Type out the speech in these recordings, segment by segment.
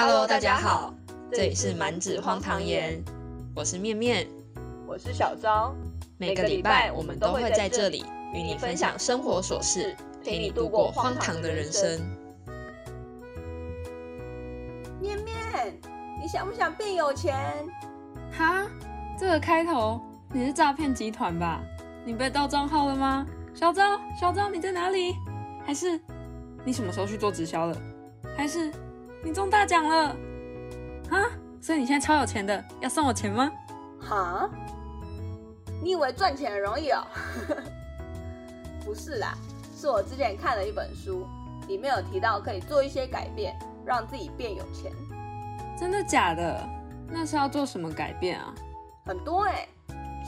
Hello，大家好，这里是满纸荒唐言，我是面面，我是小昭。每个礼拜我们都会在这里与你分享生活琐事，陪你度过荒唐的人生。面面，你想不想变有钱？哈，这个开头你是诈骗集团吧？你被盗账号了吗？小昭，小昭，你在哪里？还是你什么时候去做直销了？还是？你中大奖了，啊！所以你现在超有钱的，要送我钱吗？哈？你以为赚钱很容易哦？不是啦，是我之前看了一本书，里面有提到可以做一些改变，让自己变有钱。真的假的？那是要做什么改变啊？很多哎，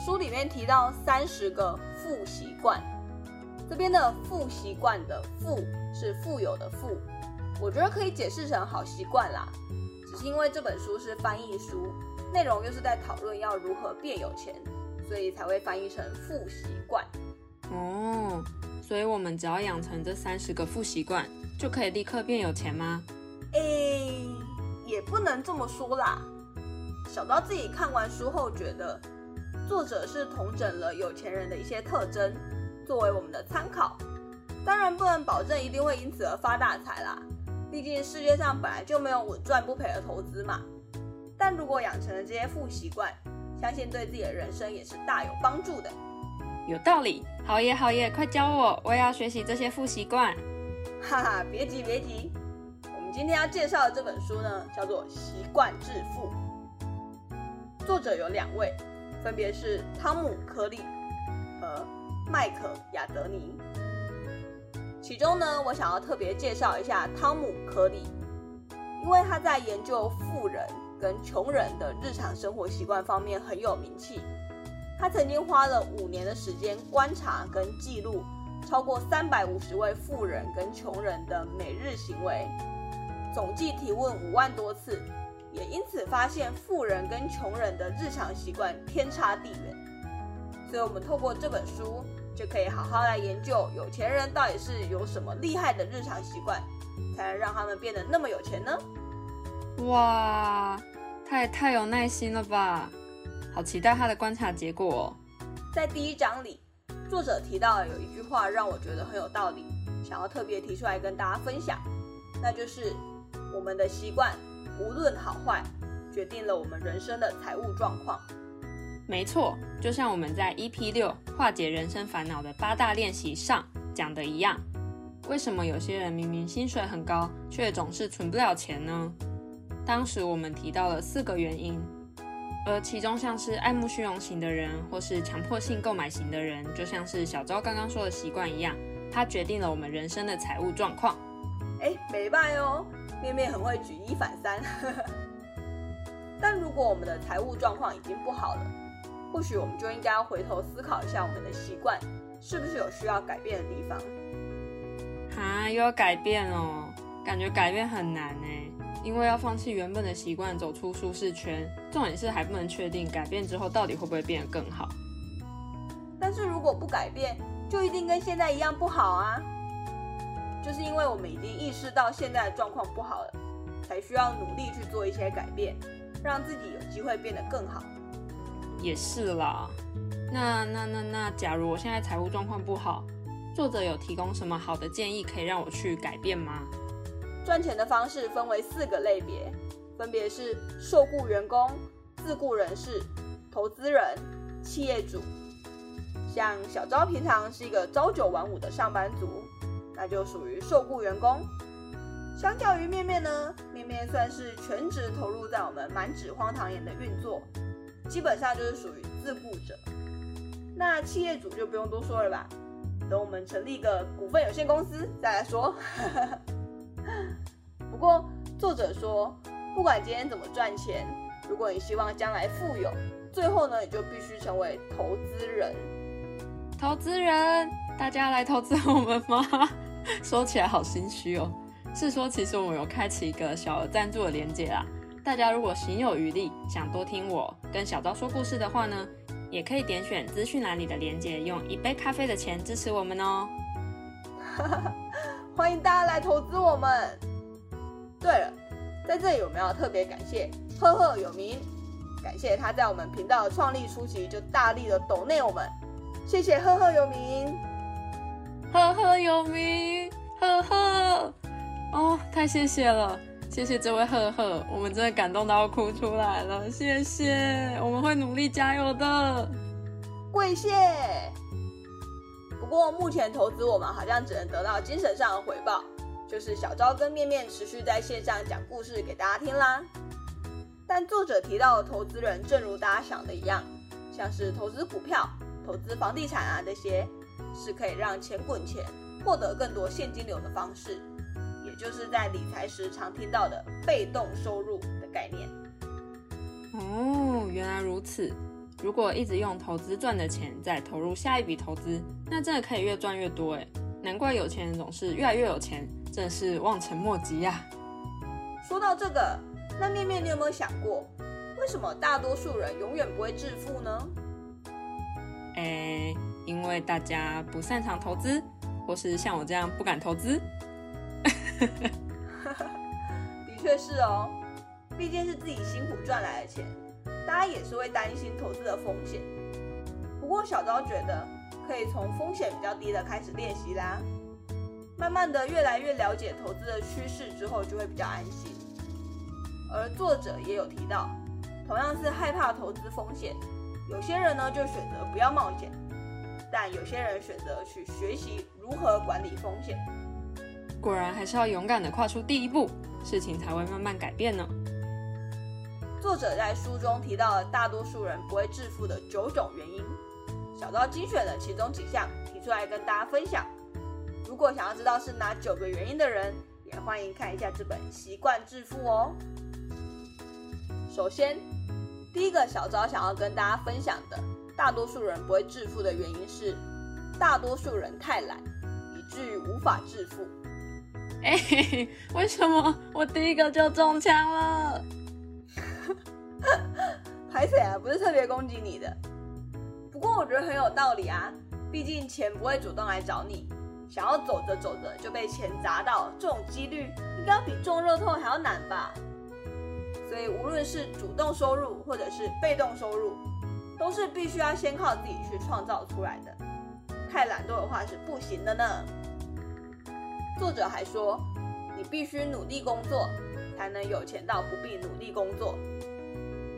书里面提到三十个富习惯，这边的富习惯的富是富有的富。我觉得可以解释成好习惯啦，只是因为这本书是翻译书，内容又是在讨论要如何变有钱，所以才会翻译成富习惯。哦，所以我们只要养成这三十个富习惯，就可以立刻变有钱吗？诶，也不能这么说啦。小刀自己看完书后觉得，作者是统整了有钱人的一些特征，作为我们的参考。当然不能保证一定会因此而发大财啦。毕竟世界上本来就没有稳赚不赔的投资嘛。但如果养成了这些富习惯，相信对自己的人生也是大有帮助的。有道理，好耶好耶，快教我，我也要学习这些富习惯。哈哈，别急别急，我们今天要介绍的这本书呢，叫做《习惯致富》，作者有两位，分别是汤姆·科利和麦克·亚德尼。其中呢，我想要特别介绍一下汤姆·科利，因为他在研究富人跟穷人的日常生活习惯方面很有名气。他曾经花了五年的时间观察跟记录超过三百五十位富人跟穷人的每日行为，总计提问五万多次，也因此发现富人跟穷人的日常习惯天差地远。所以，我们透过这本书。就可以好好来研究有钱人到底是有什么厉害的日常习惯，才能让他们变得那么有钱呢？哇，他也太有耐心了吧！好期待他的观察结果。哦在第一章里，作者提到有一句话让我觉得很有道理，想要特别提出来跟大家分享，那就是我们的习惯无论好坏，决定了我们人生的财务状况。没错，就像我们在 EP 六化解人生烦恼的八大练习上讲的一样，为什么有些人明明薪水很高，却总是存不了钱呢？当时我们提到了四个原因，而其中像是爱慕虚荣型的人，或是强迫性购买型的人，就像是小昭刚刚说的习惯一样，它决定了我们人生的财务状况。哎，没办哦，面面很会举一反三。但如果我们的财务状况已经不好了，或许我们就应该要回头思考一下，我们的习惯是不是有需要改变的地方？啊，又要改变哦，感觉改变很难呢，因为要放弃原本的习惯，走出舒适圈。重点是还不能确定改变之后到底会不会变得更好。但是如果不改变，就一定跟现在一样不好啊？就是因为我们已经意识到现在的状况不好了，才需要努力去做一些改变，让自己有机会变得更好。也是啦，那那那那，假如我现在财务状况不好，作者有提供什么好的建议可以让我去改变吗？赚钱的方式分为四个类别，分别是受雇员工、自雇人士、投资人、企业主。像小昭平常是一个朝九晚五的上班族，那就属于受雇员工。相较于面面呢，面面算是全职投入在我们满纸荒唐言的运作。基本上就是属于自雇者，那企业主就不用多说了吧。等我们成立一个股份有限公司再来说。不过作者说，不管今天怎么赚钱，如果你希望将来富有，最后呢，你就必须成为投资人。投资人，大家来投资我们吗？说起来好心虚哦。是说，其实我们有开启一个小额赞助的连接啦。大家如果行有余力，想多听我跟小昭说故事的话呢，也可以点选资讯栏里的链接，用一杯咖啡的钱支持我们哦。欢迎大家来投资我们。对了，在这里我们要特别感谢赫赫有名，感谢他在我们频道的创立初期就大力的抖内我们，谢谢赫赫有名，赫赫有名，赫赫，哦，太谢谢了，谢谢这位赫赫，我们真的感动到哭出来了，谢谢，我们会努力加油的，跪谢。不过目前投资我们好像只能得到精神上的回报。就是小昭跟面面持续在线上讲故事给大家听啦。但作者提到的投资人，正如大家想的一样，像是投资股票、投资房地产啊这些，是可以让钱滚钱、获得更多现金流的方式，就是在理财时常听到的被动收入的概念。哦，原来如此。如果一直用投资赚的钱再投入下一笔投资，那真的可以越赚越多哎。难怪有钱人总是越来越有钱。真是望尘莫及呀！说到这个，那面面，你有没有想过，为什么大多数人永远不会致富呢？哎，因为大家不擅长投资，或是像我这样不敢投资。的确是哦，毕竟是自己辛苦赚来的钱，大家也是会担心投资的风险。不过小昭觉得，可以从风险比较低的开始练习啦。慢慢的，越来越了解投资的趋势之后，就会比较安心。而作者也有提到，同样是害怕投资风险，有些人呢就选择不要冒险，但有些人选择去学习如何管理风险。果然还是要勇敢的跨出第一步，事情才会慢慢改变呢。作者在书中提到了大多数人不会致富的九种原因，小昭精选了其中几项提出来跟大家分享。如果想要知道是哪九个原因的人，也欢迎看一下这本《习惯致富》哦。首先，第一个小昭想要跟大家分享的，大多数人不会致富的原因是，大多数人太懒，以至于无法致富。哎，为什么我第一个就中枪了？排水啊，不是特别攻击你的。不过我觉得很有道理啊，毕竟钱不会主动来找你。想要走着走着就被钱砸到，这种几率应该比中热透还要难吧？所以无论是主动收入或者是被动收入，都是必须要先靠自己去创造出来的。太懒惰的话是不行的呢。作者还说，你必须努力工作，才能有钱到不必努力工作。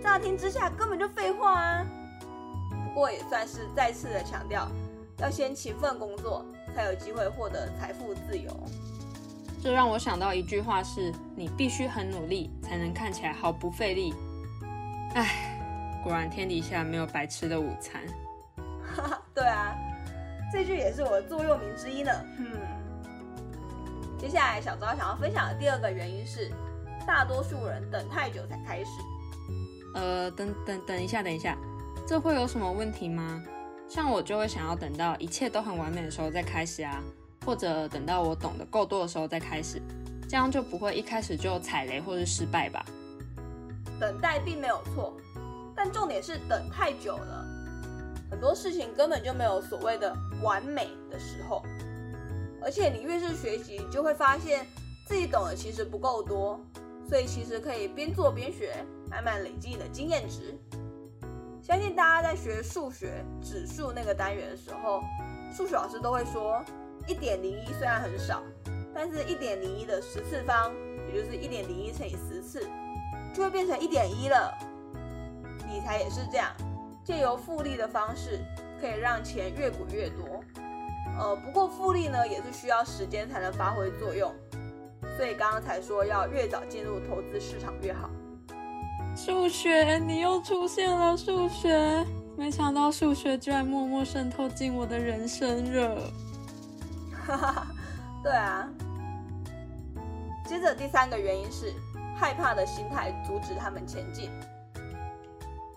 乍听之下根本就废话啊！不过也算是再次的强调，要先勤奋工作。才有机会获得财富自由。这让我想到一句话：是你必须很努力，才能看起来毫不费力。唉，果然天底下没有白吃的午餐。哈哈，对啊，这句也是我的座右铭之一呢。嗯。接下来小昭想要分享的第二个原因是，大多数人等太久才开始。呃，等等等一下，等一下，这会有什么问题吗？像我就会想要等到一切都很完美的时候再开始啊，或者等到我懂得够多的时候再开始，这样就不会一开始就踩雷或是失败吧。等待并没有错，但重点是等太久了，很多事情根本就没有所谓的完美的时候。而且你越是学习，就会发现自己懂的其实不够多，所以其实可以边做边学，慢慢累积你的经验值。相信大家在学数学指数那个单元的时候，数学老师都会说，一点零一虽然很少，但是一点零一的十次方，也就是一点零一乘以十次，就会变成一点一了。理财也是这样，借由复利的方式，可以让钱越滚越多。呃，不过复利呢，也是需要时间才能发挥作用，所以刚刚才说要越早进入投资市场越好。数学，你又出现了！数学，没想到数学居然默默渗透进我的人生了。哈哈，对啊。接着第三个原因是害怕的心态阻止他们前进。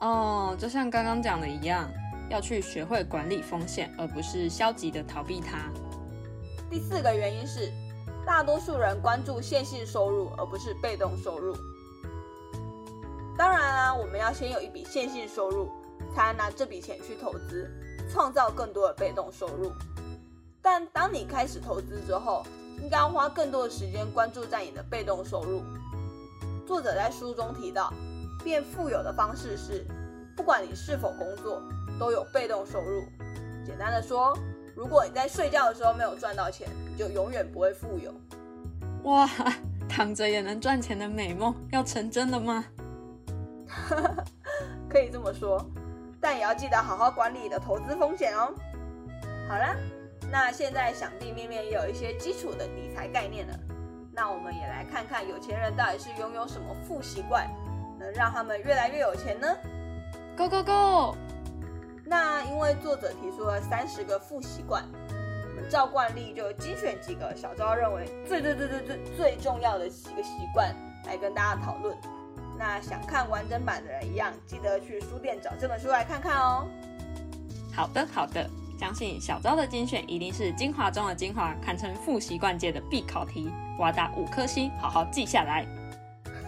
哦，就像刚刚讲的一样，要去学会管理风险，而不是消极的逃避它。第四个原因是大多数人关注线性收入，而不是被动收入。当然啦，我们要先有一笔线性收入，才能拿这笔钱去投资，创造更多的被动收入。但当你开始投资之后，应该要花更多的时间关注在你的被动收入。作者在书中提到，变富有的方式是，不管你是否工作，都有被动收入。简单的说，如果你在睡觉的时候没有赚到钱，就永远不会富有。哇，躺着也能赚钱的美梦要成真了吗？可以这么说，但也要记得好好管理你的投资风险哦。好了，那现在想必面面也有一些基础的理财概念了。那我们也来看看有钱人到底是拥有什么富习惯，能让他们越来越有钱呢？Go go go！那因为作者提出了三十个副习惯，我们照惯例就精选几个小昭认为最最最最最最重要的几个习惯来跟大家讨论。那想看完整版的人一样，记得去书店找这本书来看看哦。好的好的，相信小昭的精选一定是精华中的精华，堪称副习惯界的必考题。我要打五颗星，好好记下来。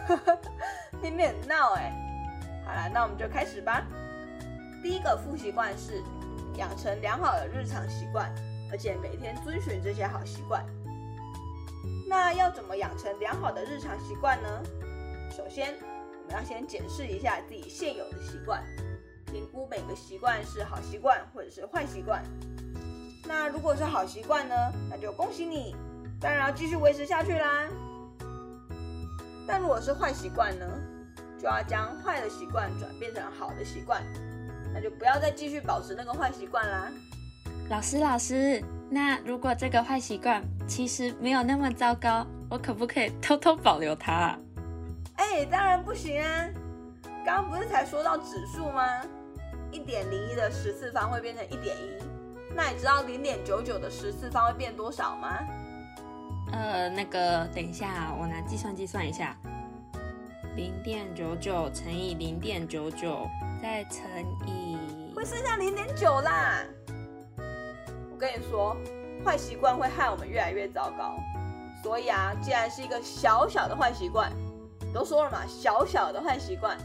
你很闹哎！好了，那我们就开始吧。第一个副习惯是养成良好的日常习惯，而且每天遵循这些好习惯。那要怎么养成良好的日常习惯呢？首先，我们要先检视一下自己现有的习惯，评估每个习惯是好习惯或者是坏习惯。那如果是好习惯呢？那就恭喜你。当然要继续维持下去啦。但如果是坏习惯呢，就要将坏的习惯转变成好的习惯，那就不要再继续保持那个坏习惯啦。老师，老师，那如果这个坏习惯其实没有那么糟糕，我可不可以偷偷保留它？哎，当然不行啊！刚刚不是才说到指数吗？一点零一的十次方会变成一点一，那你知道零点九九的十次方会变多少吗？呃，那个，等一下，我拿计算机算一下，零点九九乘以零点九九，再乘以，会剩下零点九啦。我跟你说，坏习惯会害我们越来越糟糕。所以啊，既然是一个小小的坏习惯，都说了嘛，小小的坏习惯，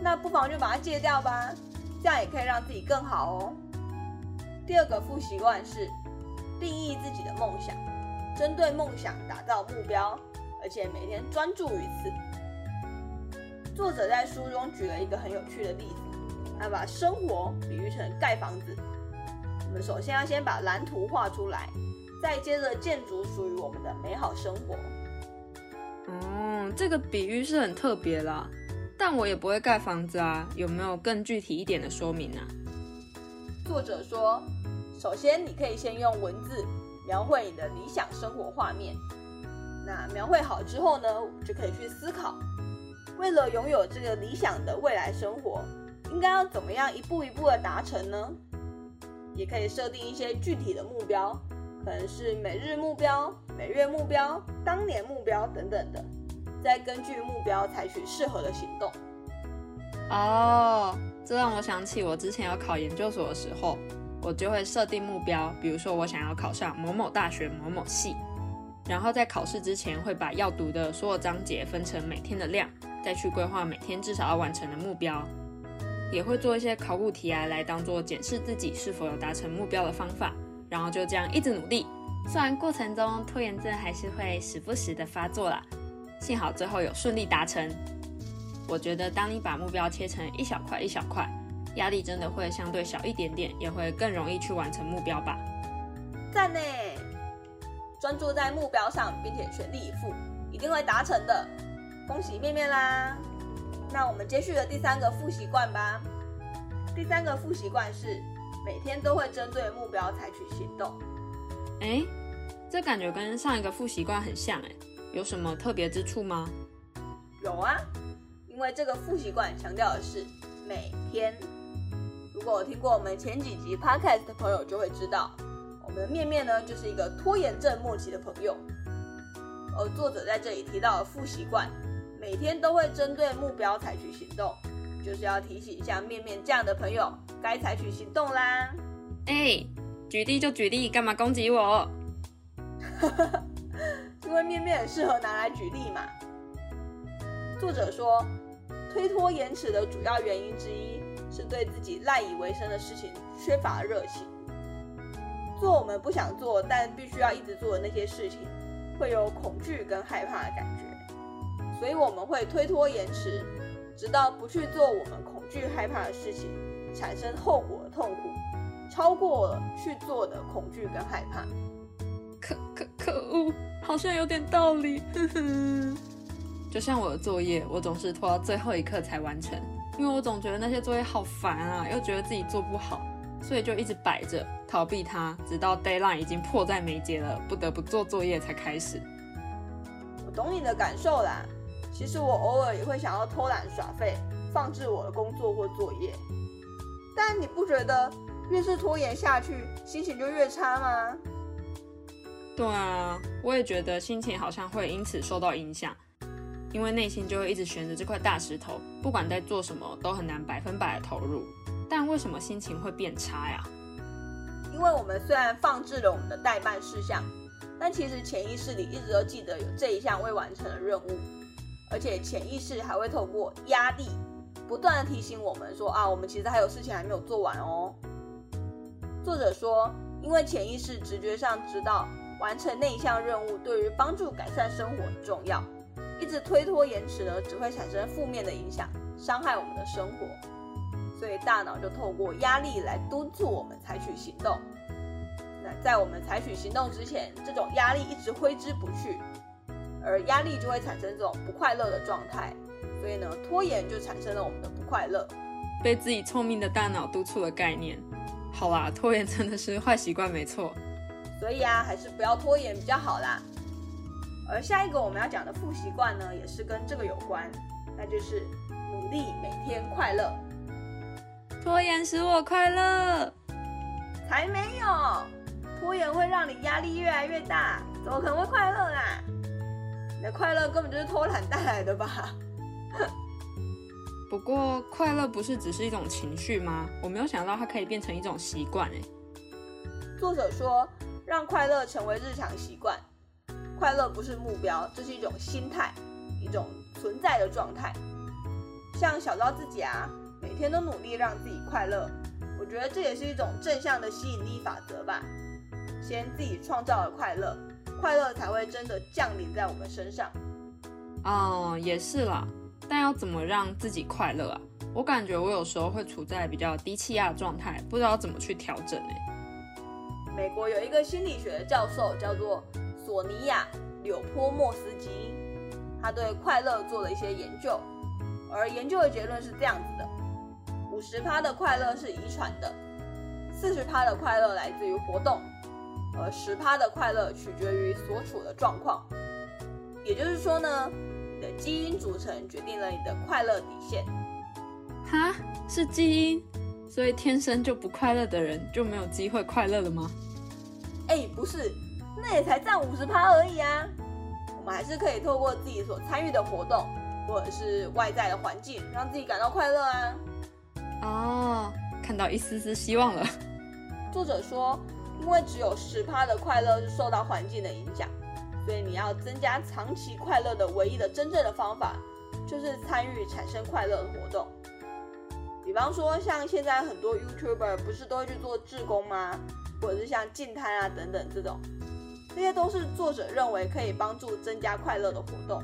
那不妨就把它戒掉吧，这样也可以让自己更好哦。第二个副习惯是定义自己的梦想。针对梦想打造目标，而且每天专注于此。作者在书中举了一个很有趣的例子，他把生活比喻成盖房子。我们首先要先把蓝图画出来，再接着建筑属于我们的美好生活。嗯，这个比喻是很特别啦，但我也不会盖房子啊，有没有更具体一点的说明呢？作者说，首先你可以先用文字。描绘你的理想生活画面。那描绘好之后呢，就可以去思考，为了拥有这个理想的未来生活，应该要怎么样一步一步的达成呢？也可以设定一些具体的目标，可能是每日目标、每月目标、当年目标等等的，再根据目标采取适合的行动。哦，这让我想起我之前要考研究所的时候。我就会设定目标，比如说我想要考上某某大学某某系，然后在考试之前会把要读的所有章节分成每天的量，再去规划每天至少要完成的目标，也会做一些考古题啊，来当做检视自己是否有达成目标的方法，然后就这样一直努力。虽然过程中拖延症还是会时不时的发作啦，幸好最后有顺利达成。我觉得当你把目标切成一小块一小块。压力真的会相对小一点点，也会更容易去完成目标吧。赞呢！专注在目标上，并且全力以赴，一定会达成的。恭喜面面啦！那我们接续的第三个副习惯吧。第三个副习惯是每天都会针对目标采取行动。哎，这感觉跟上一个副习惯很像哎，有什么特别之处吗？有啊，因为这个副习惯强调的是每天。如果听过我们前几集 podcast 的朋友就会知道，我们的面面呢就是一个拖延症末期的朋友。而作者在这里提到的副习惯，每天都会针对目标采取行动，就是要提醒一下面面这样的朋友该采取行动啦。哎，举例就举例，干嘛攻击我？因为面面很适合拿来举例嘛。作者说，推脱延迟的主要原因之一。是对自己赖以为生的事情缺乏热情，做我们不想做但必须要一直做的那些事情，会有恐惧跟害怕的感觉。所以我们会推脱延迟，直到不去做我们恐惧害怕的事情，产生后果的痛苦，超过了去做的恐惧跟害怕。可可可恶，好像有点道理。就像我的作业，我总是拖到最后一刻才完成，因为我总觉得那些作业好烦啊，又觉得自己做不好，所以就一直摆着逃避它，直到 deadline 已经迫在眉睫了，不得不做作业才开始。我懂你的感受啦。其实我偶尔也会想要偷懒耍废，放置我的工作或作业。但你不觉得越是拖延下去，心情就越差吗？对啊，我也觉得心情好像会因此受到影响，因为内心就会一直悬着这块大石头，不管在做什么都很难百分百的投入。但为什么心情会变差呀？因为我们虽然放置了我们的代办事项，但其实潜意识里一直都记得有这一项未完成的任务，而且潜意识还会透过压力，不断的提醒我们说啊，我们其实还有事情还没有做完哦。作者说，因为潜意识直觉上知道。完成那一项任务对于帮助改善生活很重要，一直推脱延迟呢，只会产生负面的影响，伤害我们的生活。所以大脑就透过压力来督促我们采取行动。那在我们采取行动之前，这种压力一直挥之不去，而压力就会产生这种不快乐的状态。所以呢，拖延就产生了我们的不快乐。被自己聪明的大脑督促的概念。好啦，拖延真的是坏习惯，没错。所以啊，还是不要拖延比较好啦。而下一个我们要讲的负习惯呢，也是跟这个有关，那就是努力每天快乐。拖延使我快乐？才没有！拖延会让你压力越来越大，怎么可能会快乐啦？你的快乐根本就是偷懒带来的吧？不过快乐不是只是一种情绪吗？我没有想到它可以变成一种习惯诶。作者说。让快乐成为日常习惯。快乐不是目标，这是一种心态，一种存在的状态。像小昭自己啊，每天都努力让自己快乐。我觉得这也是一种正向的吸引力法则吧。先自己创造了快乐，快乐才会真的降临在我们身上。哦，也是啦。但要怎么让自己快乐啊？我感觉我有时候会处在比较低气压的状态，不知道怎么去调整呢。美国有一个心理学的教授叫做索尼娅·柳坡莫斯基，他对快乐做了一些研究，而研究的结论是这样子的：五十趴的快乐是遗传的，四十趴的快乐来自于活动，而十趴的快乐取决于所处的状况。也就是说呢，你的基因组成决定了你的快乐底线。哈，是基因？所以天生就不快乐的人就没有机会快乐了吗？哎，不是，那也才占五十趴而已啊。我们还是可以透过自己所参与的活动，或者是外在的环境，让自己感到快乐啊。哦，看到一丝丝希望了。作者说，因为只有十趴的快乐是受到环境的影响，所以你要增加长期快乐的唯一的真正的方法，就是参与产生快乐的活动。比方说，像现在很多 YouTuber 不是都会去做志工吗？或者是像净滩啊等等这种，这些都是作者认为可以帮助增加快乐的活动。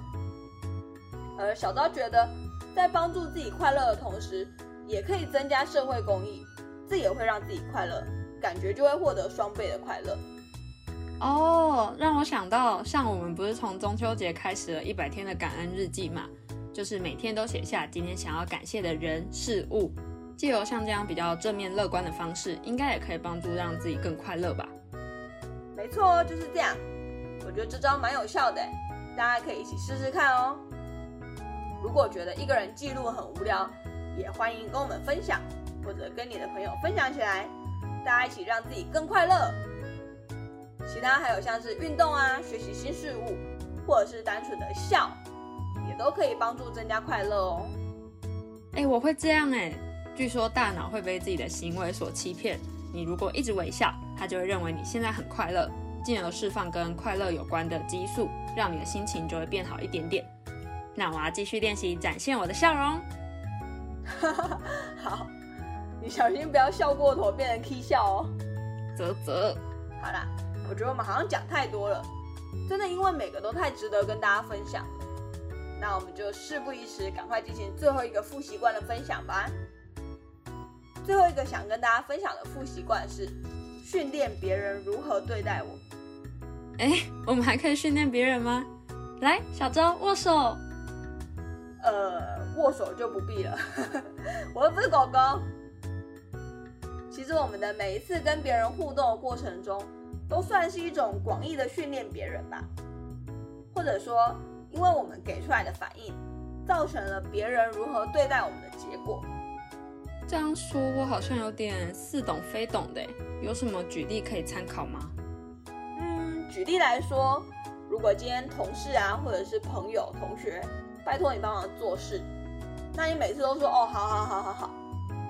而小昭觉得，在帮助自己快乐的同时，也可以增加社会公益，这也会让自己快乐，感觉就会获得双倍的快乐。哦，让我想到，像我们不是从中秋节开始了一百天的感恩日记嘛？就是每天都写下今天想要感谢的人事物，借由像这样比较正面乐观的方式，应该也可以帮助让自己更快乐吧？没错，就是这样。我觉得这招蛮有效的，大家可以一起试试看哦。如果觉得一个人记录很无聊，也欢迎跟我们分享，或者跟你的朋友分享起来，大家一起让自己更快乐。其他还有像是运动啊、学习新事物，或者是单纯的笑。也都可以帮助增加快乐哦。哎，我会这样哎。据说大脑会被自己的行为所欺骗。你如果一直微笑，它就会认为你现在很快乐，进而释放跟快乐有关的激素，让你的心情就会变好一点点。那我要继续练习，展现我的笑容。好，你小心不要笑过头，变成 K 笑哦。啧啧。好啦，我觉得我们好像讲太多了，真的，因为每个都太值得跟大家分享。那我们就事不宜迟，赶快进行最后一个复习惯的分享吧。最后一个想跟大家分享的复习惯是训练别人如何对待我。哎，我们还可以训练别人吗？来，小周握手。呃，握手就不必了，我又不是狗狗。其实我们的每一次跟别人互动的过程中，都算是一种广义的训练别人吧，或者说，因为我们给出来的反应，造成了别人如何对待我们的结果。这样说，我好像有点似懂非懂的，有什么举例可以参考吗？嗯，举例来说，如果今天同事啊，或者是朋友、同学。拜托你帮忙做事，那你每次都说哦，好好好好好，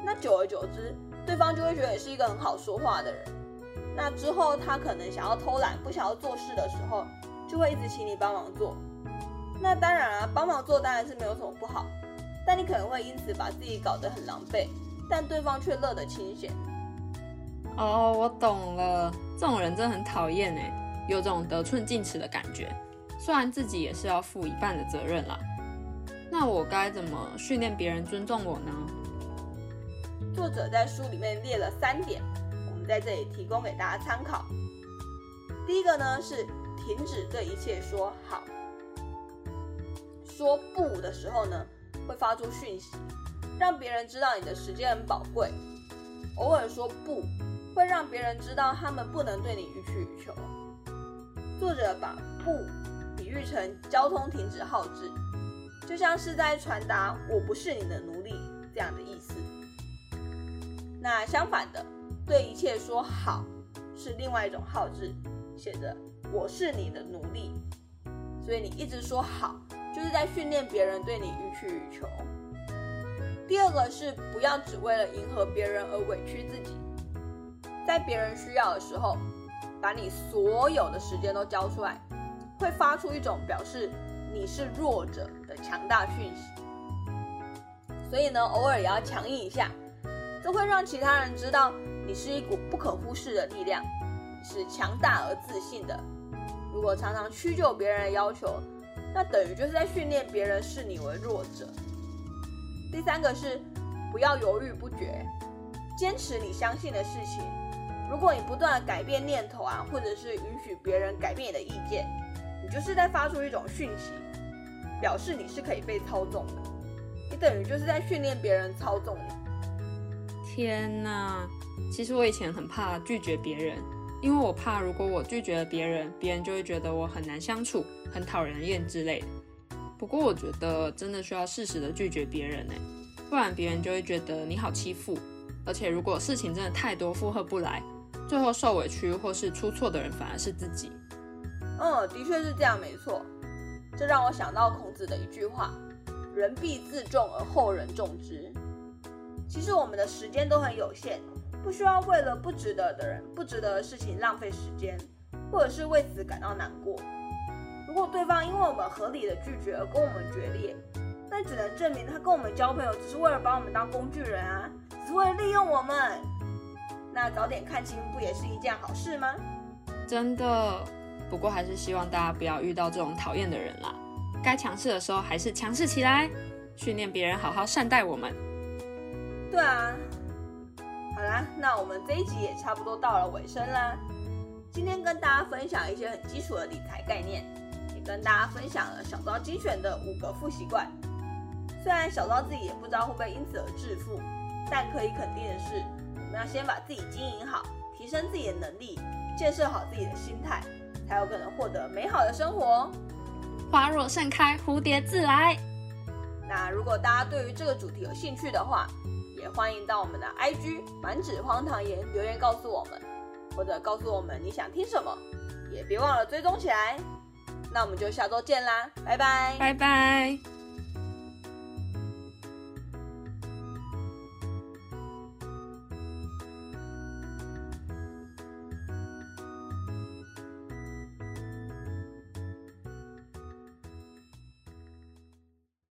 那久而久之，对方就会觉得你是一个很好说话的人。那之后他可能想要偷懒，不想要做事的时候，就会一直请你帮忙做。那当然啊，帮忙做当然是没有什么不好，但你可能会因此把自己搞得很狼狈，但对方却乐得清闲。哦，我懂了，这种人真的很讨厌哎，有种得寸进尺的感觉，虽然自己也是要负一半的责任啦。那我该怎么训练别人尊重我呢？作者在书里面列了三点，我们在这里提供给大家参考。第一个呢是停止对一切说好，说不的时候呢会发出讯息，让别人知道你的时间很宝贵。偶尔说不会让别人知道他们不能对你予取予求。作者把不比喻成交通停止号志。就像是在传达“我不是你的奴隶”这样的意思。那相反的，对一切说好是另外一种号志，写着“我是你的奴隶”。所以你一直说好，就是在训练别人对你予取予求。第二个是不要只为了迎合别人而委屈自己，在别人需要的时候，把你所有的时间都交出来，会发出一种表示。你是弱者的强大讯息，所以呢，偶尔也要强硬一下，都会让其他人知道你是一股不可忽视的力量，是强大而自信的。如果常常屈就别人的要求，那等于就是在训练别人视你为弱者。第三个是不要犹豫不决，坚持你相信的事情。如果你不断的改变念头啊，或者是允许别人改变你的意见，你就是在发出一种讯息。表示你是可以被操纵的，你等于就是在训练别人操纵你。天哪！其实我以前很怕拒绝别人，因为我怕如果我拒绝了别人，别人就会觉得我很难相处、很讨人厌之类的。不过我觉得真的需要适时的拒绝别人呢，不然别人就会觉得你好欺负。而且如果事情真的太多，负荷不来，最后受委屈或是出错的人反而是自己。嗯，的确是这样，没错。这让我想到孔子的一句话：“人必自重而后人重之。”其实我们的时间都很有限，不需要为了不值得的人、不值得的事情浪费时间，或者是为此感到难过。如果对方因为我们合理的拒绝而跟我们决裂，那只能证明他跟我们交朋友只是为了把我们当工具人啊，只是为了利用我们。那早点看清不也是一件好事吗？真的。不过还是希望大家不要遇到这种讨厌的人啦。该强势的时候还是强势起来，训练别人好好善待我们。对啊，好啦，那我们这一集也差不多到了尾声啦。今天跟大家分享一些很基础的理财概念，也跟大家分享了小昭精选的五个富习惯。虽然小昭自己也不知道会不会因此而致富，但可以肯定的是，我们要先把自己经营好，提升自己的能力，建设好自己的心态。才有可能获得美好的生活。花若盛开，蝴蝶自来。那如果大家对于这个主题有兴趣的话，也欢迎到我们的 IG 满纸荒唐言留言告诉我们，或者告诉我们你想听什么，也别忘了追踪起来。那我们就下周见啦，拜拜，拜拜。